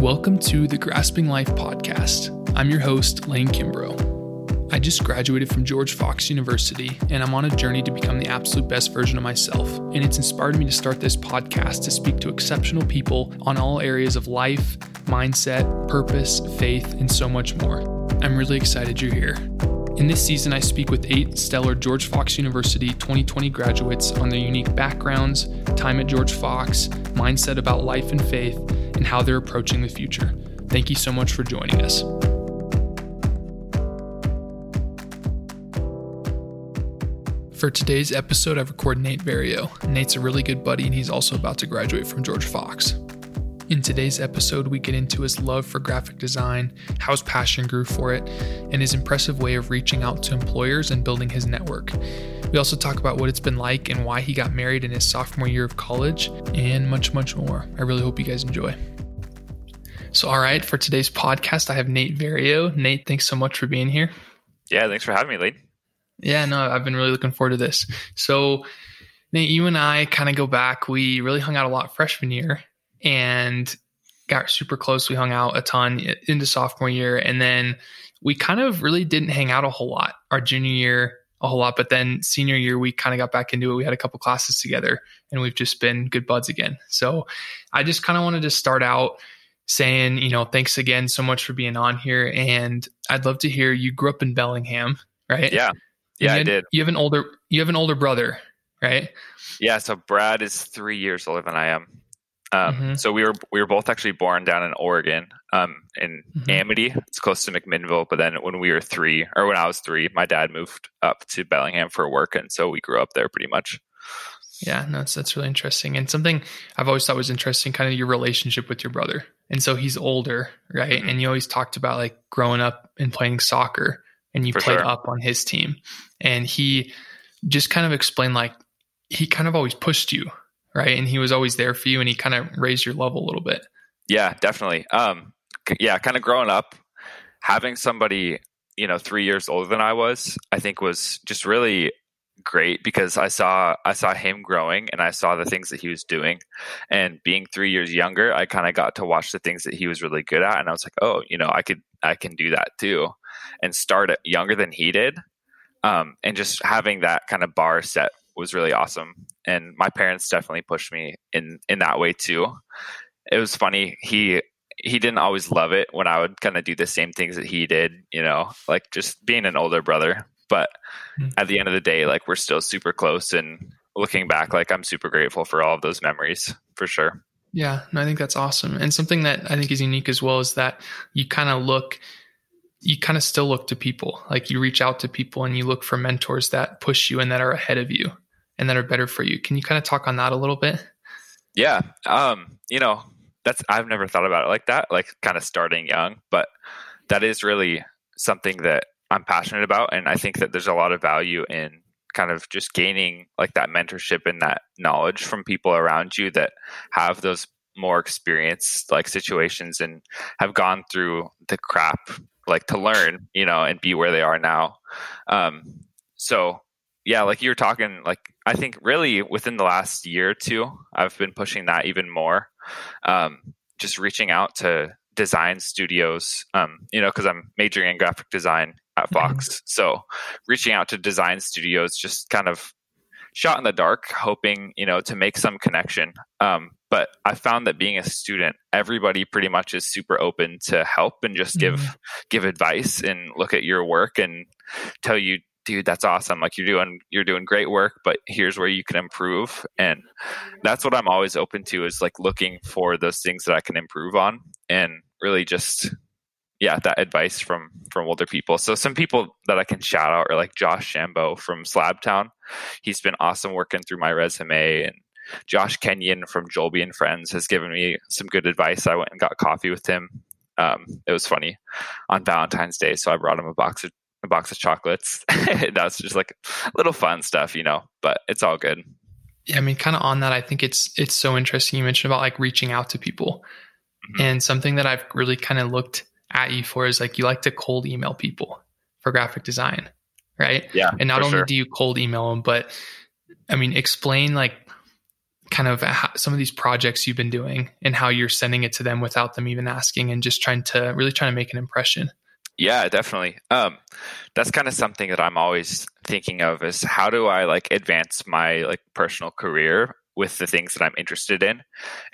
Welcome to the Grasping Life podcast. I'm your host, Lane Kimbrough. I just graduated from George Fox University and I'm on a journey to become the absolute best version of myself. And it's inspired me to start this podcast to speak to exceptional people on all areas of life, mindset, purpose, faith, and so much more. I'm really excited you're here. In this season, I speak with eight stellar George Fox University 2020 graduates on their unique backgrounds, time at George Fox, mindset about life and faith, and how they're approaching the future. Thank you so much for joining us. For today's episode, I've recorded Nate Vario. Nate's a really good buddy, and he's also about to graduate from George Fox. In today's episode, we get into his love for graphic design, how his passion grew for it, and his impressive way of reaching out to employers and building his network. We also talk about what it's been like and why he got married in his sophomore year of college, and much, much more. I really hope you guys enjoy. So, all right, for today's podcast, I have Nate Vario. Nate, thanks so much for being here. Yeah, thanks for having me, Lee. Yeah, no, I've been really looking forward to this. So, Nate, you and I kind of go back. We really hung out a lot freshman year, and got super close. We hung out a ton into sophomore year. And then we kind of really didn't hang out a whole lot our junior year, a whole lot. But then senior year, we kind of got back into it. We had a couple classes together and we've just been good buds again. So I just kind of wanted to start out saying, you know, thanks again so much for being on here. And I'd love to hear you grew up in Bellingham, right? Yeah. Yeah, had, I did. You have an older you have an older brother, right? Yeah, so Brad is three years older than I am. Um, mm-hmm. So we were we were both actually born down in Oregon, um, in mm-hmm. Amity. It's close to McMinnville. But then when we were three, or when I was three, my dad moved up to Bellingham for work, and so we grew up there pretty much. Yeah, no, that's that's really interesting, and something I've always thought was interesting, kind of your relationship with your brother. And so he's older, right? Mm-hmm. And you always talked about like growing up and playing soccer, and you for played sure. up on his team, and he just kind of explained like he kind of always pushed you right? And he was always there for you, and he kind of raised your level a little bit. Yeah, definitely. Um, yeah, kind of growing up, having somebody you know three years older than I was, I think was just really great because I saw I saw him growing and I saw the things that he was doing and being 3 years younger I kind of got to watch the things that he was really good at and I was like oh you know I could I can do that too and start younger than he did um, and just having that kind of bar set was really awesome. And my parents definitely pushed me in in that way too. It was funny. He he didn't always love it when I would kind of do the same things that he did, you know, like just being an older brother. But mm-hmm. at the end of the day, like we're still super close and looking back, like I'm super grateful for all of those memories for sure. Yeah, no, I think that's awesome. And something that I think is unique as well is that you kind of look you kind of still look to people. Like you reach out to people and you look for mentors that push you and that are ahead of you and that are better for you. Can you kind of talk on that a little bit? Yeah. Um, you know, that's I've never thought about it like that, like kind of starting young, but that is really something that I'm passionate about and I think that there's a lot of value in kind of just gaining like that mentorship and that knowledge from people around you that have those more experienced like situations and have gone through the crap like to learn, you know, and be where they are now. Um, so yeah, like you were talking, like I think really within the last year or two, I've been pushing that even more. Um, just reaching out to design studios, um, you know, because I'm majoring in graphic design at mm-hmm. Fox. So reaching out to design studios, just kind of shot in the dark, hoping, you know, to make some connection. Um, but I found that being a student, everybody pretty much is super open to help and just give mm-hmm. give advice and look at your work and tell you dude that's awesome. Like you're doing you're doing great work but here's where you can improve. And that's what i'm always open to is like looking for those things that i can improve on and really just yeah that advice from from older people. So some people that i can shout out are like josh shambo from slabtown. He's been awesome working through my resume. And josh kenyon from jolby and friends has given me some good advice. I went and got coffee with him. Um, it was funny on valentine's day so i brought him a box of a box of chocolates. That's just like a little fun stuff, you know, but it's all good. Yeah, I mean, kind of on that, I think it's it's so interesting. You mentioned about like reaching out to people, mm-hmm. and something that I've really kind of looked at you for is like you like to cold email people for graphic design, right? Yeah, and not only sure. do you cold email them, but I mean, explain like kind of some of these projects you've been doing and how you're sending it to them without them even asking and just trying to really trying to make an impression. Yeah, definitely. Um, that's kind of something that I'm always thinking of is how do I like advance my like personal career with the things that I'm interested in.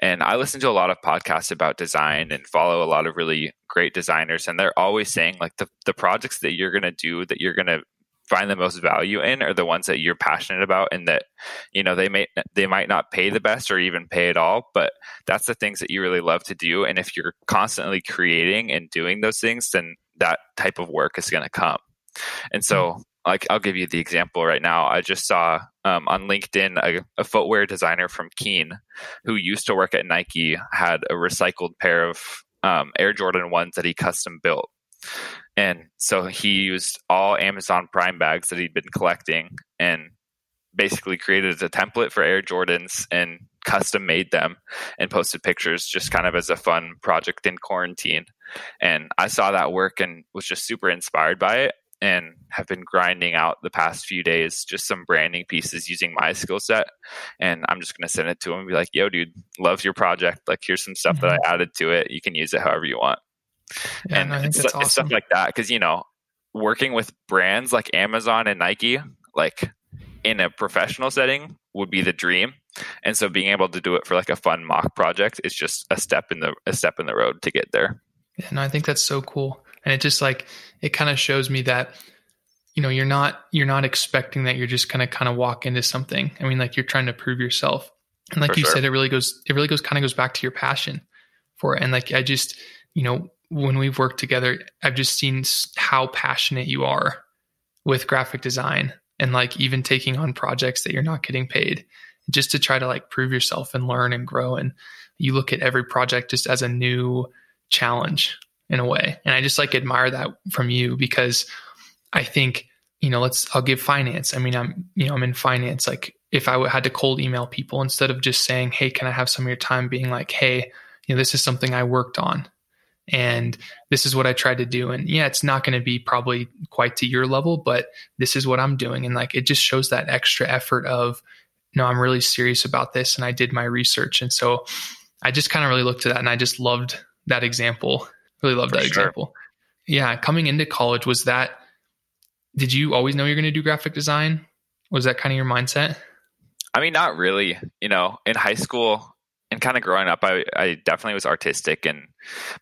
And I listen to a lot of podcasts about design and follow a lot of really great designers and they're always saying like the the projects that you're going to do that you're going to find the most value in are the ones that you're passionate about and that you know they may they might not pay the best or even pay at all but that's the things that you really love to do and if you're constantly creating and doing those things then that type of work is going to come and so mm-hmm. like i'll give you the example right now i just saw um, on linkedin a, a footwear designer from Keen who used to work at nike had a recycled pair of um, air jordan ones that he custom built and so he used all Amazon Prime bags that he'd been collecting and basically created a template for Air Jordans and custom made them and posted pictures just kind of as a fun project in quarantine. And I saw that work and was just super inspired by it and have been grinding out the past few days just some branding pieces using my skill set. And I'm just going to send it to him and be like, yo, dude, love your project. Like, here's some stuff mm-hmm. that I added to it. You can use it however you want. Yeah, and no, it's, awesome. it's stuff like that because you know working with brands like Amazon and Nike, like in a professional setting, would be the dream. And so being able to do it for like a fun mock project is just a step in the a step in the road to get there. No, I think that's so cool. And it just like it kind of shows me that you know, you're not you're not expecting that you're just going to kind of walk into something. I mean, like you're trying to prove yourself. And like for you sure. said it really goes it really goes kind of goes back to your passion for it. And like I just, you know, when we've worked together, I've just seen how passionate you are with graphic design and like even taking on projects that you're not getting paid just to try to like prove yourself and learn and grow. And you look at every project just as a new challenge in a way. And I just like admire that from you because I think, you know, let's, I'll give finance. I mean, I'm, you know, I'm in finance. Like if I had to cold email people instead of just saying, Hey, can I have some of your time being like, Hey, you know, this is something I worked on and this is what I tried to do. And yeah, it's not going to be probably quite to your level, but this is what I'm doing. And like it just shows that extra effort of, no, I'm really serious about this and I did my research. And so I just kind of really looked at that and I just loved that example. Really love that sure. example. Yeah. Coming into college, was that, did you always know you're going to do graphic design? Was that kind of your mindset? I mean, not really. You know, in high school, and kind of growing up, I, I definitely was artistic. And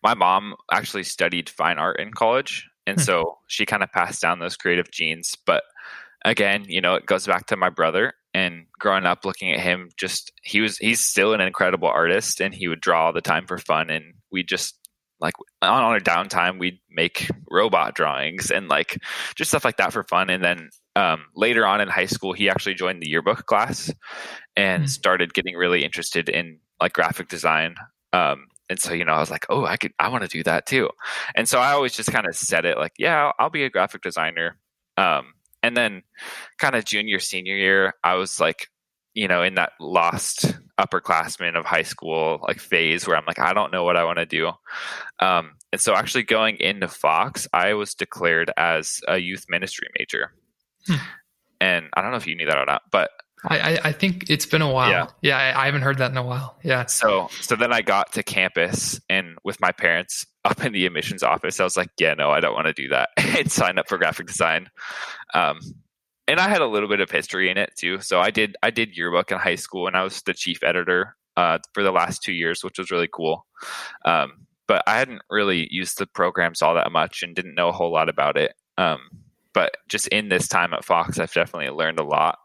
my mom actually studied fine art in college. And hmm. so she kind of passed down those creative genes. But again, you know, it goes back to my brother and growing up looking at him just he was he's still an incredible artist and he would draw all the time for fun and we just like on on our downtime we'd make robot drawings and like just stuff like that for fun and then um, later on in high school he actually joined the yearbook class and mm. started getting really interested in like graphic design. Um, and so, you know, I was like, oh, I could, I want to do that too. And so I always just kind of said it like, yeah, I'll, I'll be a graphic designer. Um, and then kind of junior, senior year, I was like, you know, in that lost upperclassman of high school like phase where I'm like, I don't know what I want to do. Um, and so actually going into Fox, I was declared as a youth ministry major. Hmm. And I don't know if you knew that or not, but I, I think it's been a while. Yeah, yeah I, I, haven't heard that in a while. Yeah. So so then I got to campus and with my parents up in the admissions office, I was like, yeah, no, I don't want to do that, and signed up for graphic design. Um, and I had a little bit of history in it too. So I did I did yearbook in high school, and I was the chief editor uh, for the last two years, which was really cool. Um, but I hadn't really used the programs all that much and didn't know a whole lot about it. Um, but just in this time at Fox, I've definitely learned a lot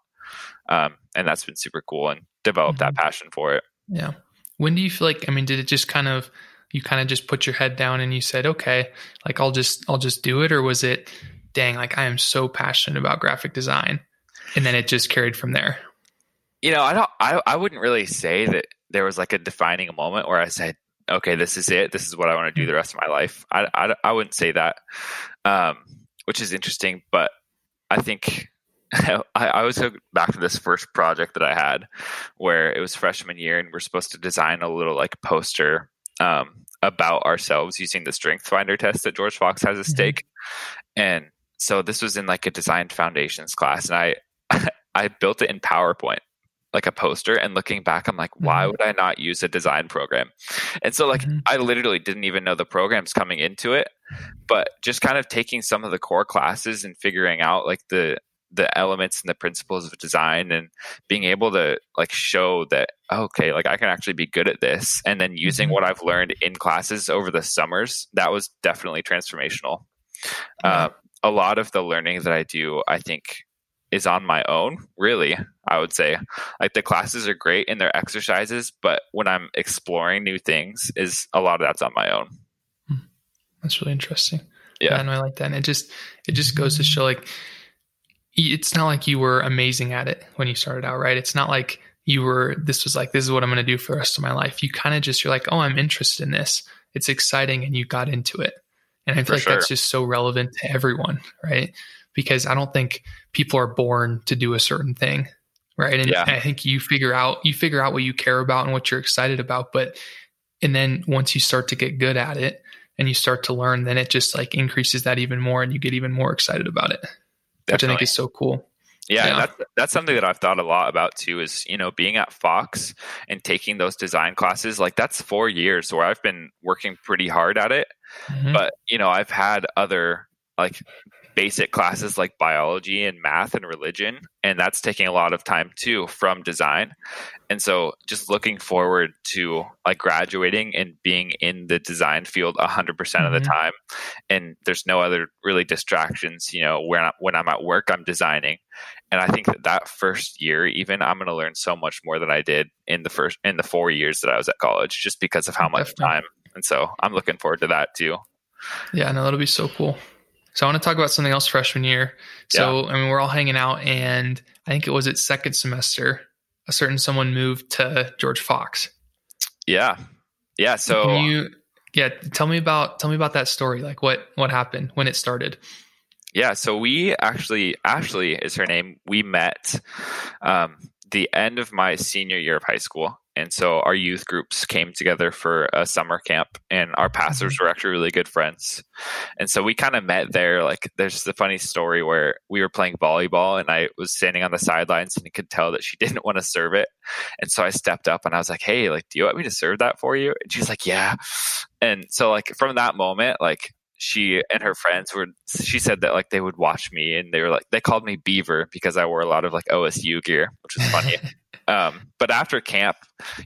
um, and that's been super cool and developed mm-hmm. that passion for it. Yeah. When do you feel like? I mean, did it just kind of you kind of just put your head down and you said, okay, like I'll just I'll just do it, or was it, dang, like I am so passionate about graphic design, and then it just carried from there? You know, I don't. I I wouldn't really say that there was like a defining moment where I said, okay, this is it. This is what I want to do the rest of my life. I I, I wouldn't say that, um, which is interesting, but I think I, I always go back to this first project that I had where it was freshman year and we're supposed to design a little like poster um, about ourselves using the strength finder test that George Fox has a mm-hmm. stake. Mm-hmm. And so this was in like a design foundations class and I I built it in PowerPoint. like a poster and looking back i'm like why Mhm. would i not use a design program and so like Mhm. i literally didn't even know the programs coming into it but just kind of taking some of the core classes and figuring out like the the elements and the principles of design and being able to like show that okay like i can actually be good at this and then using Mhm. what i've learned in classes over the summers that was definitely transformational uh, a lot of the learning that i do i think is on my own really i would say like the classes are great in their exercises but when i'm exploring new things is a lot of that's on my own That's really interesting. Yeah. and I like that. And it just it just goes to show like it's not like you were amazing at it when you started out, right? It's not like you were this was like this is what I'm going to do for the rest of my life. You kind of just you're like, "Oh, I'm interested in this. It's exciting." And you got into it. And I feel like sure. that's just so relevant to everyone, right? Because I don't think people are born to do a certain thing, right? And Yeah. I think you figure out you figure out what you care about and what you're excited about, but and then once you start to get good at it and you start to learn, then it just like increases that even more and you get even more excited about it, which I think Definitely. is so cool. Yeah, Yeah. and that's that's something that I've thought a lot about too. Is you know being at Fox and taking those design classes, like that's four years where I've been working pretty hard at it. Mhm. But you know, I've had other like basic classes like biology and math and religion, and that's taking a lot of time too from design. And so, just looking forward to like graduating and being in the design field hundred percent of the Mhm. time, and there's no other really distractions. You know, when I, when I'm at work, I'm designing, and I think that that first year, even I'm going to learn so much more than I did in the first in the four years that I was at college, just because of how much Definitely. time. And so, I'm looking forward to that too. Yeah, no, that'll be so cool. So I want to talk about something else freshman year. So I mean, we're all hanging out, and I think it was its second semester. A certain someone moved to George Fox. Yeah, yeah. So Can you, yeah, tell me about tell me about that story. Like what what happened when it started. yeah, so we actually Ashley is her name. We met um, the end of my senior year of high school, and so our youth groups came together for a summer camp, and our pastors mm-hmm. were actually really good friends. And so we kind of met there. Like, there's the funny story where we were playing volleyball, and I was standing on the sidelines, and you could tell that she didn't want to serve it. And so I stepped up, and I was like, "Hey, like, do you want me to serve that for you?" And she's like, "Yeah." And so, like, from that moment, like she and her friends were she said that like they would watch me and they were like they called me beaver because i wore a lot of like osu gear which was funny. Um but after camp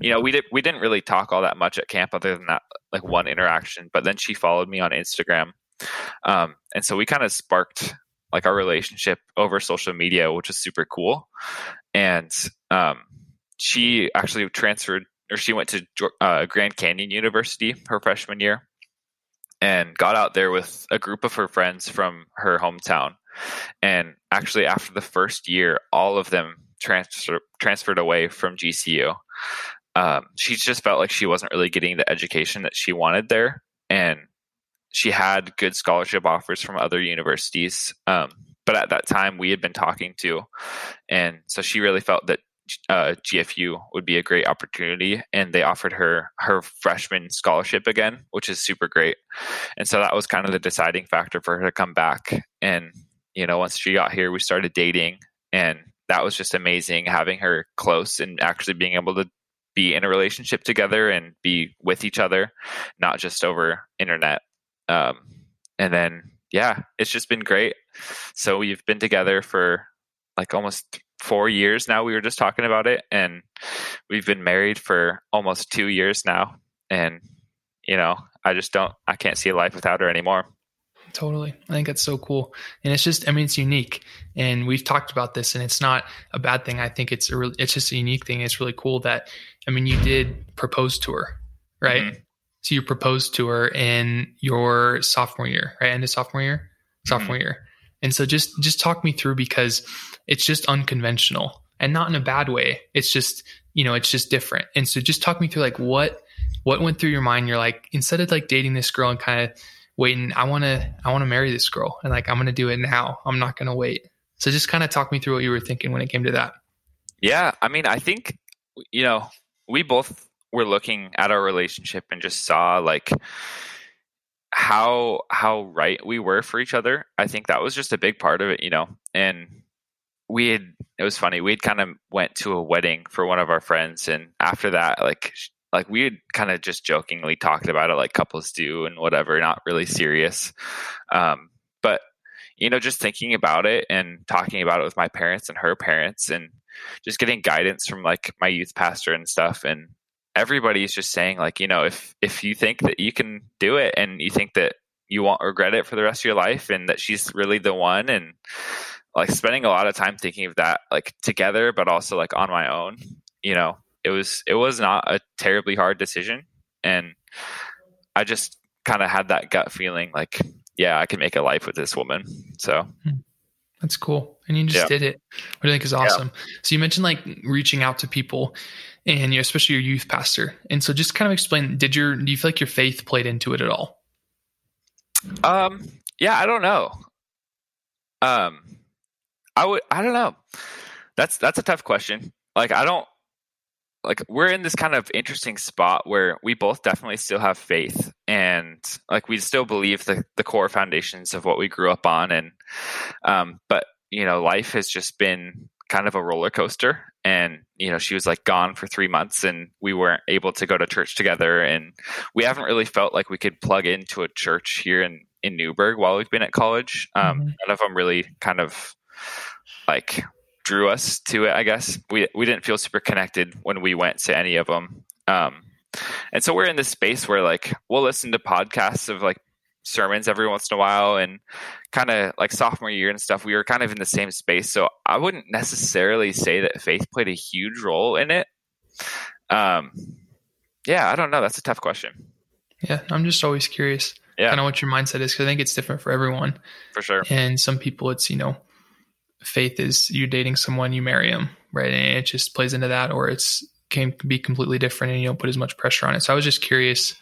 you know we did we didn't really talk all that much at camp other than that like one interaction but then she followed me on instagram. Um and so we kind of sparked like our relationship over social media which is super cool. And um she actually transferred or she went to uh, grand canyon university her freshman year and got out there with a group of her friends from her hometown. And actually, after the first year, all of them transfer, transferred away from GCU. Um, she just felt like she wasn't really getting the education that she wanted there. And she had good scholarship offers from other universities. Um, but at that time, we had been talking to. And so she really felt that uh, GFU would be a great opportunity, and they offered her her freshman scholarship again, which is super great. And so that was kind of the deciding factor for her to come back. And you know, once she got here, we started dating, and that was just amazing having her close and actually being able to be in a relationship together and be with each other, not just over internet. Um, and then yeah, it's just been great. So we've been together for like almost four years now. We were just talking about it, and we've been married for almost two years now. And you know, I just don't, I can't see a life without her anymore. Totally. I think that's so cool. And it's just, I mean, it's unique. And we've talked about this and it's not a bad thing. I think it's a real, it's just a unique thing. It's really cool that, I mean, you did propose to her, right? Mhm. So you proposed to her in your sophomore year, right? End of sophomore year, sophomore year. And so just, just talk me through because it's just unconventional and not in a bad way. It's just, you know, it's just different. And so just talk me through like what, what went through your mind? You're like, instead of like dating this girl and kind of waiting, I want to, I want to marry this girl and like, I'm to do it now. I'm not to wait. So just kind of talk me through what you were thinking when it came to that. Yeah, I mean, I think you know, we both were looking at our relationship and just saw like how how right we were for each other. I think that was just a big part of it, you know. And we had it was funny. We'd kind of went to a wedding for one of our friends, and after that, like like we had kind of just jokingly talked about it like couples do and whatever, not really serious. Um, but you know, just thinking about it and talking about it with my parents and her parents, and just getting guidance from like my youth pastor and stuff, and everybody's just saying like, you know, if if you think that you can do it and you think that you won't regret it for the rest of your life, and that she's really the one, and like spending a lot of time thinking of that like together but also like on my own you know it was it was not a terribly hard decision and i just kind of had that gut feeling like yeah i can make a life with this woman so hmm. That's cool and you just yeah. did it which i think is awesome yeah. so you mentioned like reaching out to people and you know, especially your youth pastor and so just kind of explain did your do you feel like your faith played into it at all um yeah i don't know um I would. I don't know. That's that's a tough question. Like I don't like we're in this kind of interesting spot where we both definitely still have faith and like we still believe the the core foundations of what we grew up on and um but you know life has just been kind of a roller coaster and you know she was like gone for 3 months and we weren't able to go to church together and we haven't really felt like we could plug into a church here in in Newberg while we've been at college um mm-hmm. none of them really kind of like drew us to it. I guess. We we didn't feel super connected when we went to any of them. Um, and so we're in this space where like we'll listen to podcasts of like sermons every once in a while and kind of like sophomore year and stuff we were kind of in the same space. So i wouldn't necessarily say that faith played a huge role in it. Um yeah i don't know. That's a tough question. Yeah i'm just always curious yeah. kind of what your mindset is because i think it's different for everyone. For sure. And some people it's you know faith is you dating someone, you marry them, right? And it just plays into that, or it's can be completely different, and you don't put as much pressure on it. So I was just curious.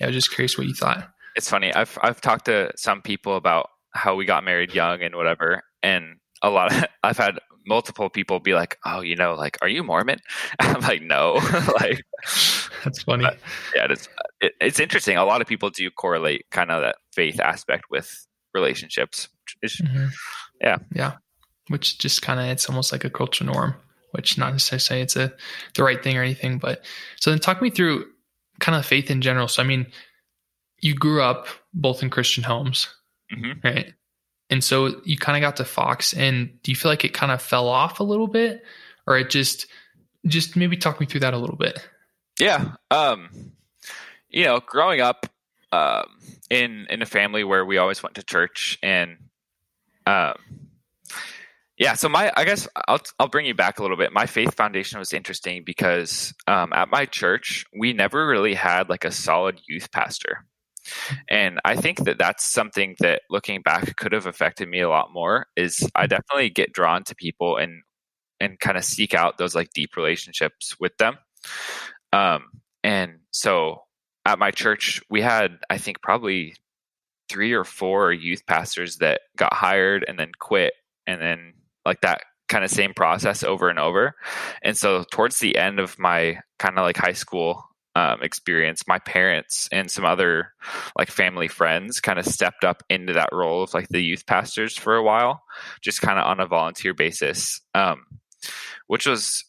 Yeah, I was just curious what you thought. It's funny. I've I've talked to some people about how we got married young and whatever, and a lot. Of, I've had multiple people be like, "Oh, you know, like, are you Mormon?" I'm like, "No." like, that's funny. yeah, it's it, it's interesting. A lot of people do correlate kind of that faith aspect with relationships. Mm-hmm. Yeah, yeah which just kind of it's almost like a cultural norm, which not necessarily say it's a the right thing or anything. But so then talk me through kind of faith in general. So I mean, you grew up both in Christian homes, mm-hmm. right? And so you kind of got to Fox, and do you feel like it kind of fell off a little bit, or it just just maybe talk me through that a little bit? Yeah, um, you know, growing up um, in in a family where we always went to church and um, yeah, so my I guess I'll I'll bring you back a little bit. My faith foundation was interesting because um, at my church we never really had like a solid youth pastor, and I think that that's something that looking back could have affected me a lot more. Is I definitely get drawn to people and and kind of seek out those like deep relationships with them, um, and so at my church we had I think probably three or four youth pastors that got hired and then quit and then like that kind of same process over and over. And so towards the end of my kind of like high school um, experience, my parents and some other like family friends kind of stepped up into that role of like the youth pastors for a while, just kind of on a volunteer basis, um, which was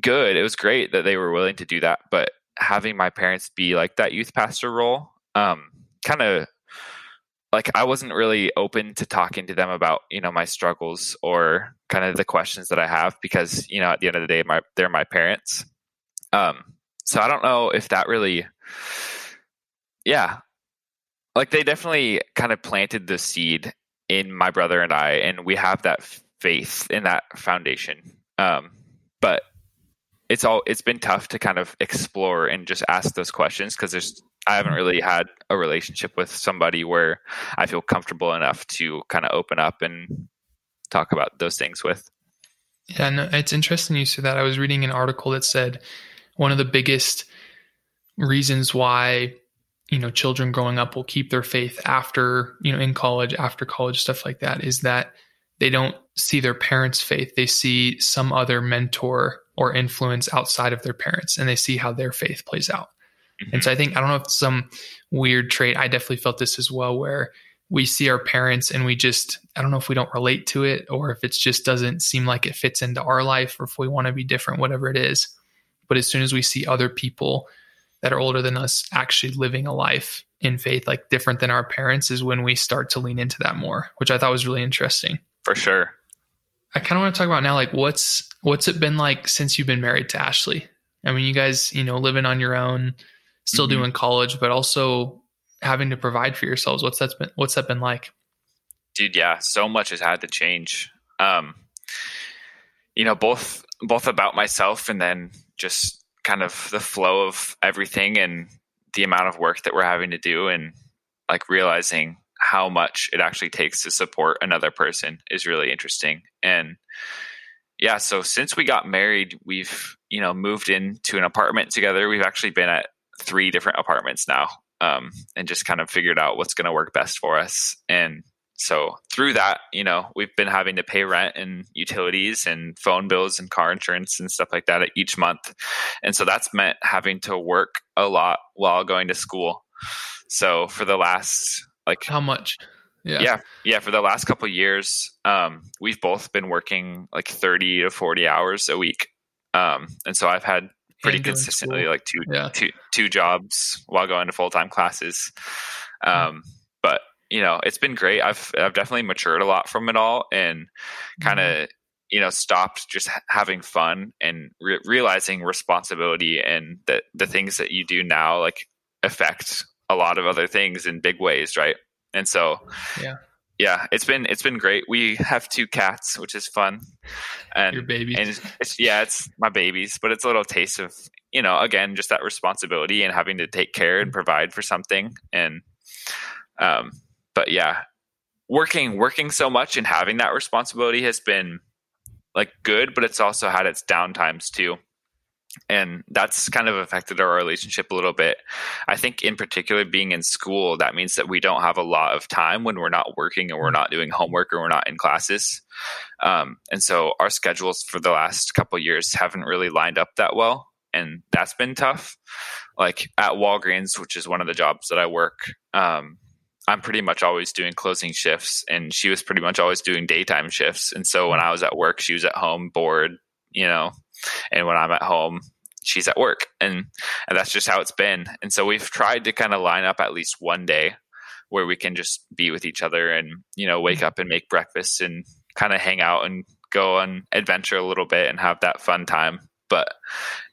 good. It was great that they were willing to do that, but having my parents be like that youth pastor role um, kind of like I wasn't really open to talking to them about you know my struggles or kind of the questions that I have because you know at the end of the day my they're my parents. Um, so I don't know if that really, yeah, like they definitely kind of planted the seed in my brother and I, and we have that faith in that foundation. Um, but it's all it's been tough to kind of explore and just ask those questions because there's I haven't really had a relationship with somebody where I feel comfortable enough to kind of open up and talk about those things with. Yeah, no, it's interesting you say that. I was reading an article that said one of the biggest reasons why you know children growing up will keep their faith after you know in college, after college, stuff like that, is that they don't see their parents' faith. They see some other mentor or influence outside of their parents, and they see how their faith plays out. Mm-hmm. And so I think I don't know if it's some weird trait. I definitely felt this as well, where we see our parents and we just I don't know if we don't relate to it or if it just doesn't seem like it fits into our life or if we want to be different, whatever it is. But as soon as we see other people that are older than us actually living a life in faith like different than our parents is when we start to lean into that more, which I thought was really interesting. For sure. I kind of want to talk about now like what's what's it been like since you've been married to Ashley? I mean, you guys, you know, living on your own, still mm-hmm. doing college, but also having to provide for yourselves. What's that been what's that been like? Dude, yeah, so much has had to change. Um you know, both both about myself and then just kind of the flow of everything and the amount of work that we're having to do and like realizing how much it actually takes to support another person is really interesting. And yeah, so since we got married, we've, you know, moved into an apartment together. We've actually been at three different apartments now um, and just kind of figured out what's going to work best for us. And so through that, you know, we've been having to pay rent and utilities and phone bills and car insurance and stuff like that each month. And so that's meant having to work a lot while going to school. So for the last like how much? Yeah. Yeah. Yeah. For the last couple years, um, we've both been working like 30 to 40 hours a week. Um, and so I've had pretty consistently school. like two, yeah. two, two jobs while going to full-time classes. Hmm. Um, but you know, it's been great. I've I've definitely matured a lot from it all, and kind of mm-hmm. you know stopped just having fun and re- realizing responsibility and that the things that you do now like affect a lot of other things in big ways, right? And so, yeah, yeah, it's been it's been great. We have two cats, which is fun, and your babies. And it's, it's, yeah, it's my babies, but it's a little taste of you know again just that responsibility and having to take care and provide for something and um but yeah, working working so much and having that responsibility has been like good, but it's also had its downtimes too. And that's kind of affected our relationship a little bit. I think, in particular, being in school, that means that we don't have a lot of time when we're not working and we're not doing homework or we're not in classes. Um, and so our schedules for the last couple years haven't really lined up that well. And that's been tough. Like at Walgreens, which is one of the jobs that I work, um, I'm pretty much always doing closing shifts and she was pretty much always doing daytime shifts. And so when I was at work, she was at home bored, you know, and when I'm at home, she's at work. And and that's just how it's been. And so we've tried to kind of line up at least one day where we can just be with each other and, you know, wake mm-hmm. up and make breakfast and kind of hang out and go on adventure a little bit and have that fun time. But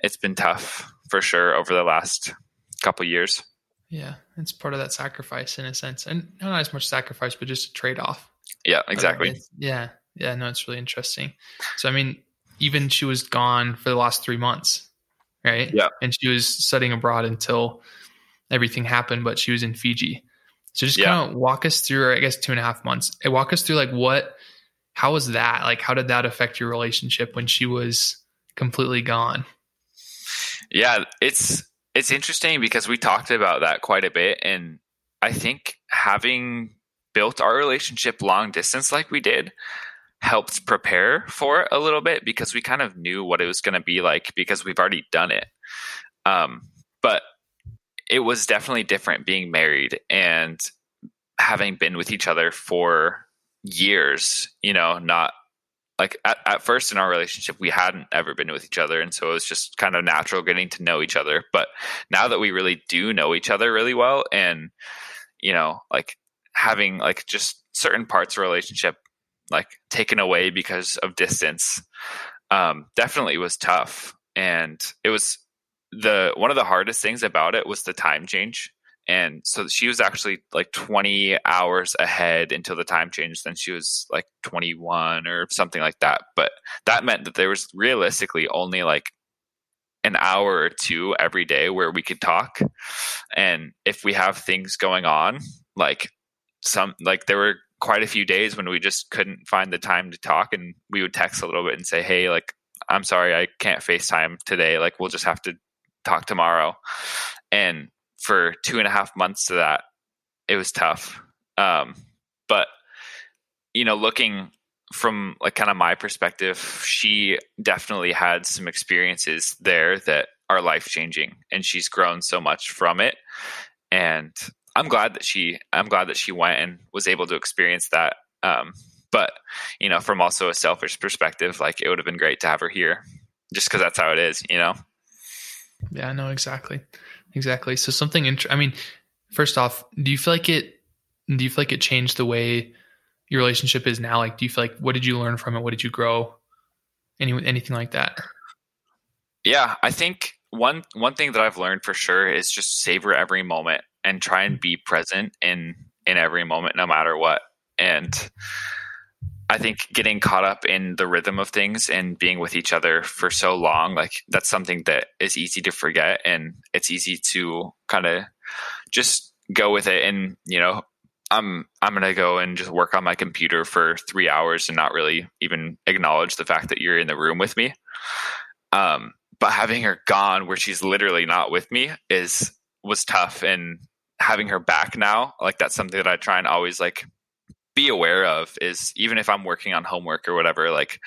it's been tough for sure over the last couple years. Yeah, it's part of that sacrifice in a sense, and not as much sacrifice, but just a trade off. Yeah, exactly. Yeah, yeah. No, it's really interesting. So, I mean, even she was gone for the last three months, right? Yeah, and she was studying abroad until everything happened, but she was in Fiji. So, just yeah. kind of walk us through, I guess, two and a half months. Walk us through, like, what, how was that? Like, how did that affect your relationship when she was completely gone? Yeah, it's it's interesting because we talked about that quite a bit. And I think having built our relationship long distance like we did helped prepare for it a little bit because we kind of knew what it was going to be like because we've already done it. Um, but it was definitely different being married and having been with each other for years, you know, not like at, at first in our relationship we hadn't ever been with each other and so it was just kind of natural getting to know each other but now that we really do know each other really well and you know like having like just certain parts of relationship like taken away because of distance um definitely was tough. And it was the one of the hardest things about it was the time change. And so she was actually like 20 hours ahead until the time changed then she was like 21 or something like that. But that meant that there was realistically only like an hour or two every day where we could talk. And if we have things going on like some like there were quite a few days when we just couldn't find the time to talk and we would text a little bit and say hey like i'm sorry i can't facetime today like we'll just have to talk tomorrow and for two and a half months to that, it was tough. Um, but you know, looking from like kind of my perspective, she definitely had some experiences there that are life changing, and she's grown so much from it. And I'm glad that she I'm glad that she went and was able to experience that. Um, but you know, from also a selfish perspective, like it would have been great to have her here, just because that's how it is, you know. Yeah, no, exactly, exactly. So something. Int- I mean, first off, do you feel like it? Do you feel like it changed the way your relationship is now? Like, do you feel like what did you learn from it? What did you grow? Any anything like that? Yeah, I think one one thing that I've learned for sure is just savor every moment and try and be present in in every moment, no matter what. And I think getting caught up in the rhythm of things and being with each other for so long, like that's something that is easy to forget and it's easy to kind of just go with it. And, you know, I'm, I'm going to go and just work on my computer for three hours and not really even acknowledge the fact that you're in the room with me. Um, but having her gone where she's literally not with me is, was tough. And having her back now, like that's something that I try and always like be aware of is even if I'm working on homework or whatever, like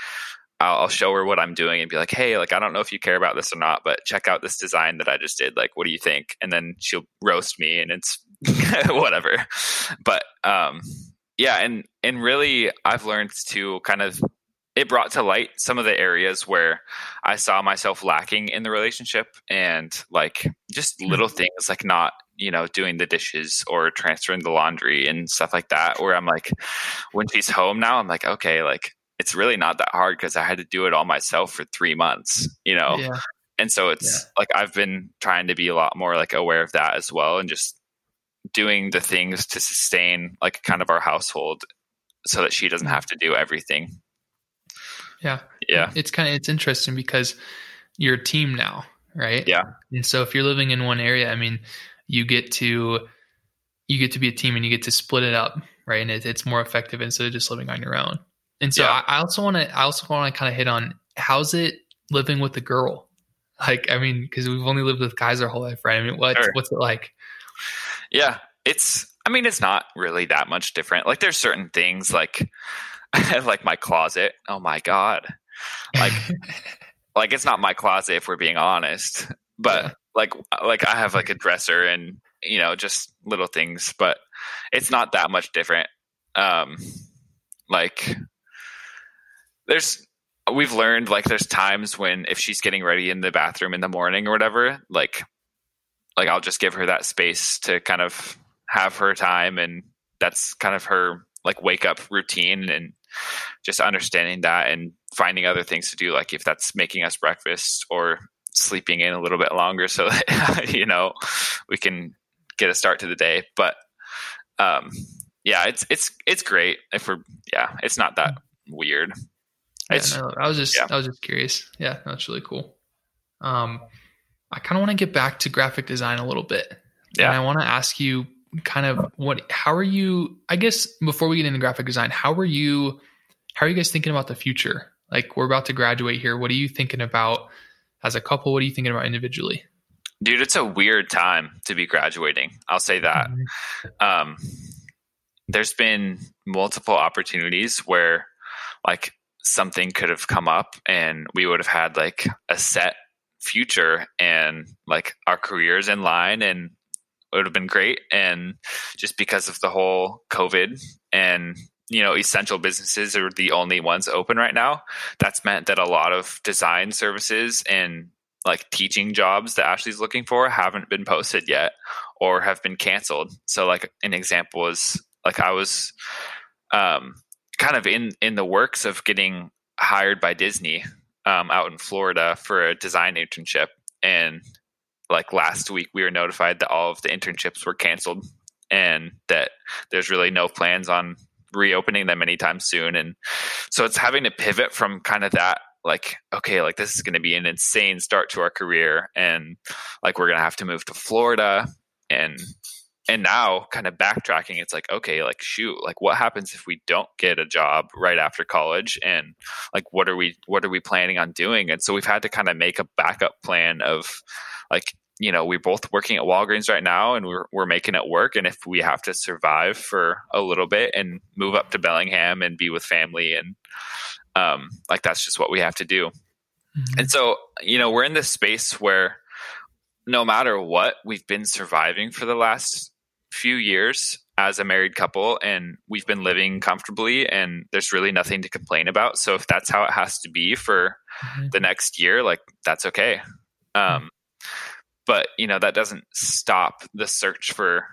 I'll, I'll, show her what I'm doing and be like, hey, like I don't know if you care about this or not, but check out this design that I just did. Like, what do you think? And then she'll roast me, and it's whatever. But um, yeah, and and really, I've learned to kind of it brought to light some of the areas where I saw myself lacking in the relationship and like just hmm. little things like not you know, doing the dishes or transferring the laundry and stuff like that. Where I'm like, when she's home now, I'm like, okay, like it's really not that hard because I had to do it all myself for three months, you know? Yeah. And so it's yeah. like I've been trying to be a lot more like aware of that as well and just doing the things to sustain like kind of our household so that she doesn't have to do everything. Yeah. Yeah. It's kind of it's interesting because you're a team now, right? Yeah. And so if you're living in one area, I mean, you get to you get to be a team and you get to split it up, right? And it, it's more effective instead of just living on your own. And so yeah. I, I also want to I also want to kind of hit on how's it living with a girl? Like, I mean, because we've only lived with guys our whole life, right? I mean, what's sure. what's it like? Yeah, it's. I mean, it's not really that much different. Like, there's certain things like, like my closet. Oh my god, like, like it's not my closet if we're being honest. But yeah like like I have like a dresser and you know just little things, but it's not that much different. Um, like there's we've learned like there's times when if she's getting ready in the bathroom in the morning or whatever, like like I'll just give her that space to kind of have her time and that's kind of her like wake up routine and just understanding that and finding other things to do like if that's making us breakfast or sleeping in a little bit longer so that you know we can get a start to the day. But um yeah it's it's it's great if we're yeah it's not that weird. Yeah, no, i was just yeah. i was just curious. Yeah that's really cool. Um i kind of want to get back to graphic design a little bit. Yeah. And i want to ask you kind of what how are you i guess before we get into graphic design how are you how are you guys thinking about the future? Like we're about to graduate here. What are you thinking about as a couple? What are you thinking about individually? Dude, it's a weird time to be graduating. I'll say that. Mm-hmm. Um, there's been multiple opportunities where like something could have come up and we would have had like a set future and like our careers in line and it would have been great and just because of the whole covid and you know essential businesses are the only ones open right now. That's meant that a lot of design services and like teaching jobs that ashley's looking for haven't been posted yet or have been canceled. So like an example is like i was um, kind of in in the works of getting hired by disney um, out in florida for a design internship. And like last week we were notified that all of the internships were canceled and that there's really no plans on reopening them anytime soon. And so it's having to pivot from kind of that like okay like this is going to be an insane start to our career and like we're going to have to move to Florida. And and now kind of backtracking it's like okay like shoot like what happens if we don't get a job right after college? And like what are we what are we planning on doing? And so we've had to kind of make a backup plan of like you know, we're both working at Walgreens right now and we're, we're making it work. And if we have to survive for a little bit and move up to Bellingham and be with family and, um, like that's just what we have to do. Mm-hmm. And so, you know, we're in this space where no matter what, we've been surviving for the last few years as a married couple and we've been living comfortably and there's really nothing to complain about. So if that's how it has to be for mm-hmm. the next year, like that's okay. Um, but you know, that doesn't stop the search for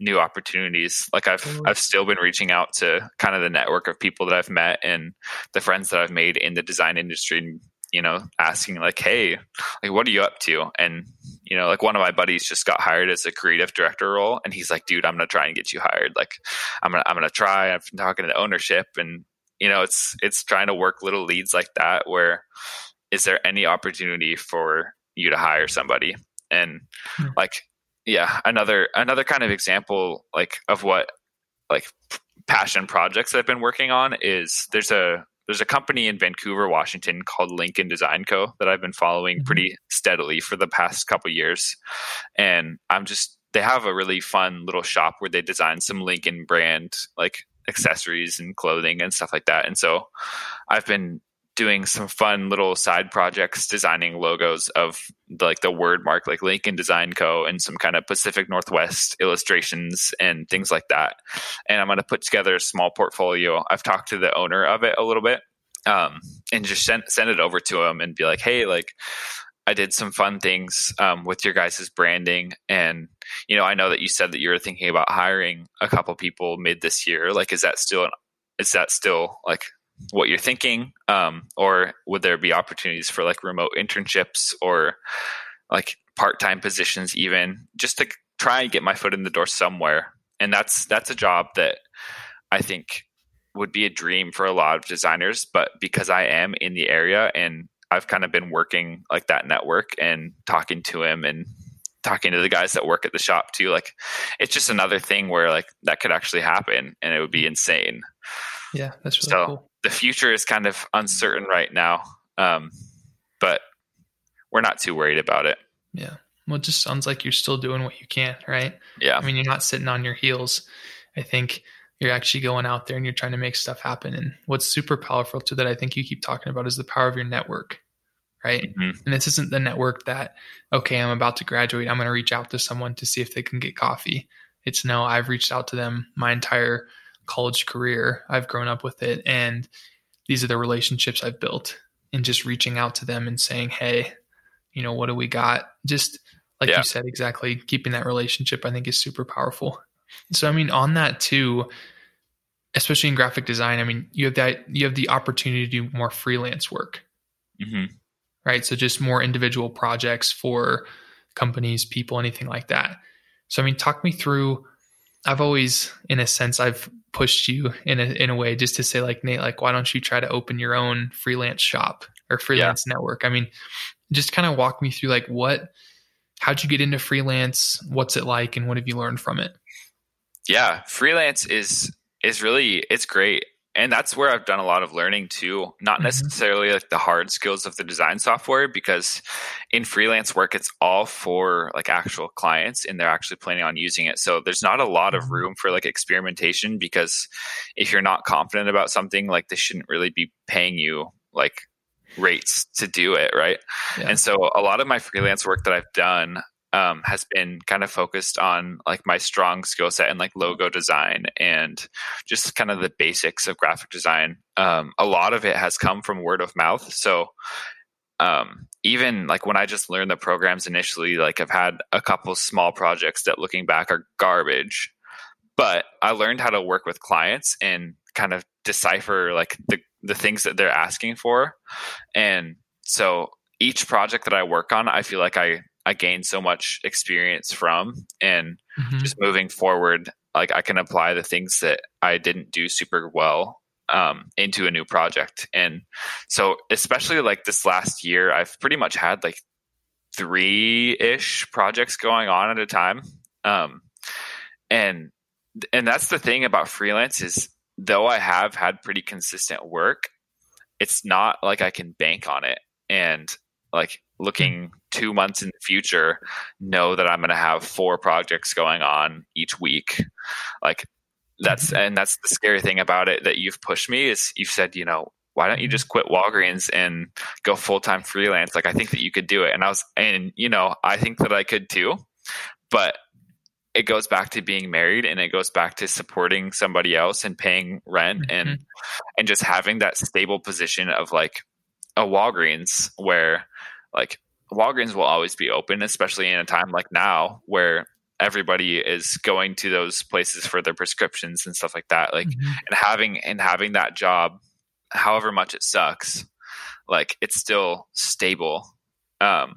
new opportunities. Like I've mm-hmm. I've still been reaching out to kind of the network of people that I've met and the friends that I've made in the design industry and you know asking like hey like what are you up to and you know like one of my buddies just got hired as a creative director role and he's like dude i'm gonna try and get you hired like i'm gonna i'm gonna try i've been talking to ownership and you know it's it's trying to work little leads like that where is there any opportunity for you to hire somebody and mm-hmm. like yeah another another kind of example like of what like passion projects i've been working on is there's a there's a company in vancouver washington called lincoln design co that i've been following mm-hmm. pretty steadily for the past couple years and i'm just they have a really fun little shop where they design some lincoln brand like accessories and clothing and stuff like that and so i've been doing some fun little side projects designing logos of the, like the word mark like lincoln design co. and some kind of pacific northwest illustrations and things like that. And i'm going to put together a small portfolio. I've talked to the owner of it a little bit um, and just send, send it over to him and be like hey like I did some fun things um, with your guys' branding, and you know, I know that you said that you were thinking about hiring a couple people mid this year. Like, is that still is that still like what you're thinking um, or would there be opportunities for like remote internships or like part-time positions even just to try and get my foot in the door somewhere? And that's that's a job that i think would be a dream for a lot of designers but because i am in the area and i've kind of been working like that network and talking to him and talking to the guys that work at the shop too like it's just another thing where like that could actually happen and it would be insane. Yeah that's really so, cool the future is kind of uncertain right now, um, but we're not too worried about it. Yeah. Well, it just sounds like you're still doing what you can, right? Yeah. I mean, you're not sitting on your heels. I think you're actually going out there and you're trying to make stuff happen. And what's super powerful to that, I think you keep talking about, is the power of your network, right? Mm-hmm. And this isn't the network that, okay, I'm about to graduate. I'm going to reach out to someone to see if they can get coffee. It's no, I've reached out to them my entire college career. I've grown up with it. And these are the relationships I've built and just reaching out to them and saying, Hey, you know, what do we got? Just like yeah. you said, exactly keeping that relationship, I think is super powerful. So, I mean, on that too, especially in graphic design, I mean, you have that, you have the opportunity to do more freelance work, mm-hmm. right? So just more individual projects for companies, people, anything like that. So, I mean, talk me through, I've always, in a sense, I've pushed you in a in a way just to say like Nate, like why don't you try to open your own freelance shop or freelance yeah. network? I mean, just kind of walk me through like what how'd you get into freelance? What's it like and what have you learned from it? Yeah, freelance is is really it's great and that's where I've done a lot of learning too. Not mm-hmm. necessarily like the hard skills of the design software, because in freelance work, it's all for like actual clients and they're actually planning on using it. So there's not a lot of mm-hmm. room for like experimentation because if you're not confident about something, like they shouldn't really be paying you like rates to do it. Right. Yeah. And so a lot of my freelance work that I've done, um, has been kind of focused on like my strong skill set and like logo design and just kind of the basics of graphic design. Um, a lot of it has come from word of mouth. So um, even like when I just learned the programs initially, like I've had a couple small projects that looking back are garbage, but I learned how to work with clients and kind of decipher like the, the things that they're asking for. And so each project that I work on, I feel like I I gained so much experience from and mm-hmm. just moving forward like I can apply the things that I didn't do super well um, into a new project. And so especially like this last year I've pretty much had like three ish projects going on at a time. Um, and and that's the thing about freelance is though I have had pretty consistent work it's not like I can bank on it. And like looking two months in the future know that i'm going to have four projects going on each week like that's mm-hmm. and that's the scary thing about it that you've pushed me is you've said you know why don't you mm-hmm. just quit walgreens and go full-time freelance like i think that you could do it and i was and you know i think that i could too but it goes back to being married and it goes back to supporting somebody else and paying rent mm-hmm. and and just having that stable position of like a Walgreens where like Walgreens will always be open, especially in a time like now where everybody is going to those places for their prescriptions and stuff like that. Like mm-hmm. and having and having that job, however much it sucks, like it's still stable. Um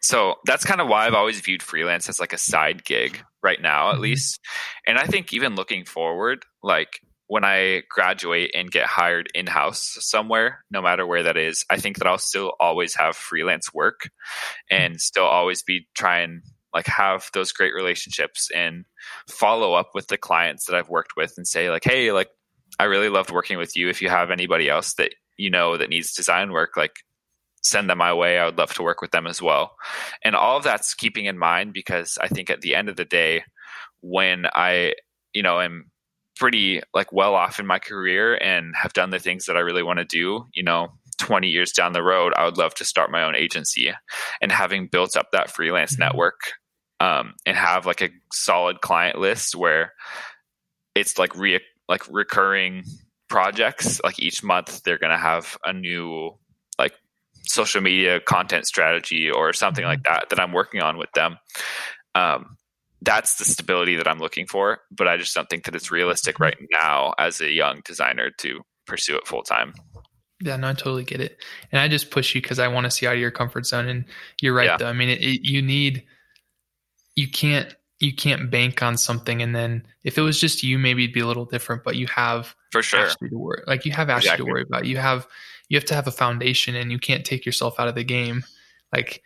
so that's kind of why I've always viewed freelance as like a side gig right now, at mm-hmm. least. And I think even looking forward, like when I graduate and get hired in house somewhere, no matter where that is, I think that I'll still always have freelance work and still always be trying like have those great relationships and follow up with the clients that I've worked with and say like, hey, like I really loved working with you. If you have anybody else that you know that needs design work, like send them my way. I would love to work with them as well. And all of that's keeping in mind because I think at the end of the day, when I, you know, am pretty like well off in my career and have done the things that I really want to do, you know, 20 years down the road, I would love to start my own agency. And having built up that freelance mm-hmm. network um, and have like a solid client list where it's like re- like recurring projects like each month they're going to have a new like social media content strategy or something like mm-hmm. that that I'm working on with them. Um, that's the stability that I'm looking for, but I just don't think that it's realistic right now as a young designer to pursue it full time. Yeah, no, I totally get it. And I just push you because I want to see out of your comfort zone. And you're right, yeah. though. I mean, it, it, you need, you can't, you can't bank on something. And then if it was just you, maybe it'd be a little different. But you have for sure Ashley to worry, like you have Ashley exactly. to worry about. You have, you have to have a foundation, and you can't take yourself out of the game. Like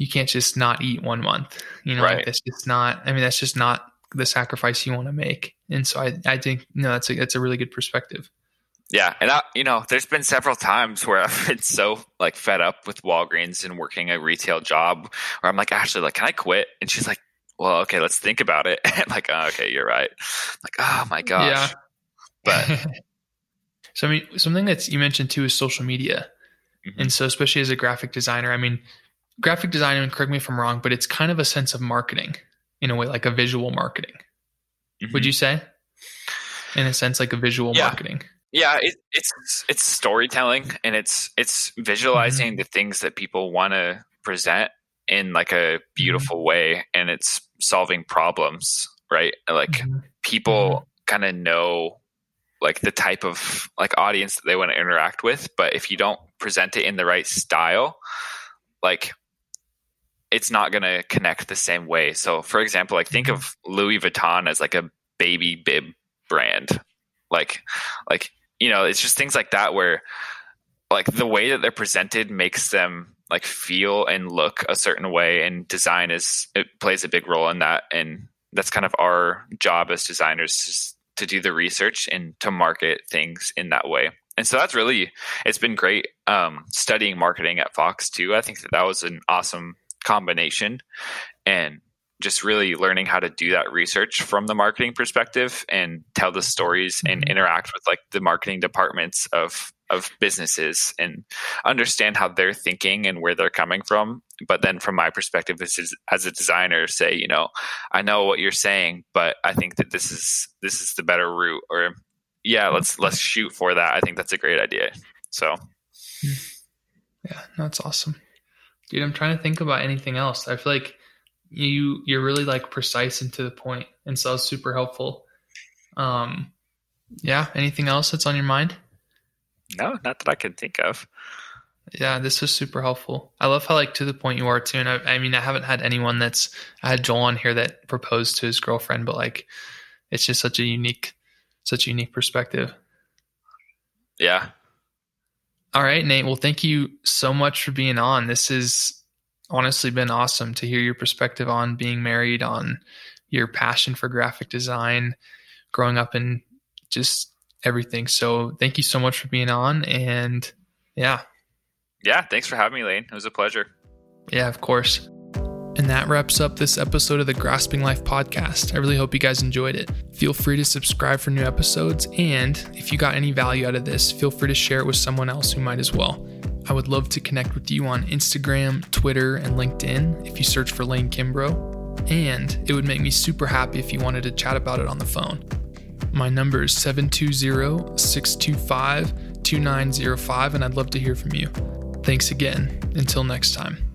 you can't just not eat one month. You know, right. like that's just not. I mean, that's just not the sacrifice you want to make. And so I, I think you know that's a that's a really good perspective. Yeah, and I, you know, there's been several times where I've been so like fed up with Walgreens and working a retail job, where I'm like, Ashley, like, can I quit? And she's like, Well, okay, let's think about it. And like, oh, okay, you're right. like, oh my gosh. Yeah. But so I mean, something that's you mentioned too is social media, mm-hmm. and so especially as a graphic designer, I mean, graphic design. And correct me if I'm wrong, but it's kind of a sense of marketing in a way, like a visual marketing. Mm-hmm. Would you say? In a sense, like a visual yeah. marketing. Yeah, it, it's it's storytelling and it's it's visualizing mm-hmm. the things that people want to present in like a mm-hmm. beautiful mm-hmm. way, and it's solving problems, right? Like mm-hmm. people mm-hmm. kind of know like the type of like audience that they want to interact with, but if you don't present it in the right style, like it's not going to connect the same way. So, for example, like think of Louis Vuitton as like a baby bib brand. Like like you know, it's just things like that where like the way that they're presented makes them like feel and look a certain way and design is it plays a big role in that and that's kind of our job as designers to do the research and to market things in that way and so that's really it's been great um, studying marketing at fox too i think that that was an awesome combination and just really learning how to do that research from the marketing perspective and tell the stories and mm-hmm. interact with like the marketing departments of of businesses and understand how they're thinking and where they're coming from. But then from my perspective this is as a designer say you know i know what you're saying but i think that this is this is the better route or yeah let's let's shoot for that. I think that's a great idea. So yeah that's awesome dude i'm trying to think about anything else. I feel like you you're really like precise and to the point and so it's super helpful. Um yeah anything else that's on your mind? No not that i can think of. Yeah this was super helpful. I love how like to the point you are too and I, I mean i haven't had anyone that's i had joel on here that proposed to his girlfriend but like it's just such a unique such a unique perspective. Yeah all right nate well thank you so much for being on this has honestly been awesome to hear your perspective on being married, on your passion for graphic design, growing up and just everything. So thank you so much for being on. And yeah. Yeah. Thanks for having me, Lane. It was a pleasure. Yeah, of course. And that wraps up this episode of the Grasping Life podcast. I really hope you guys enjoyed it. Feel free to subscribe for new episodes. And if you got any value out of this, feel free to share it with someone else who might as well. I would love to connect with you on Instagram, Twitter, and LinkedIn if you search for Lane Kimbrough. and it would make me super happy if you wanted to chat about it on the phone. My number is 720 625 2905, and I'd love to hear from you. Thanks again. Until next time.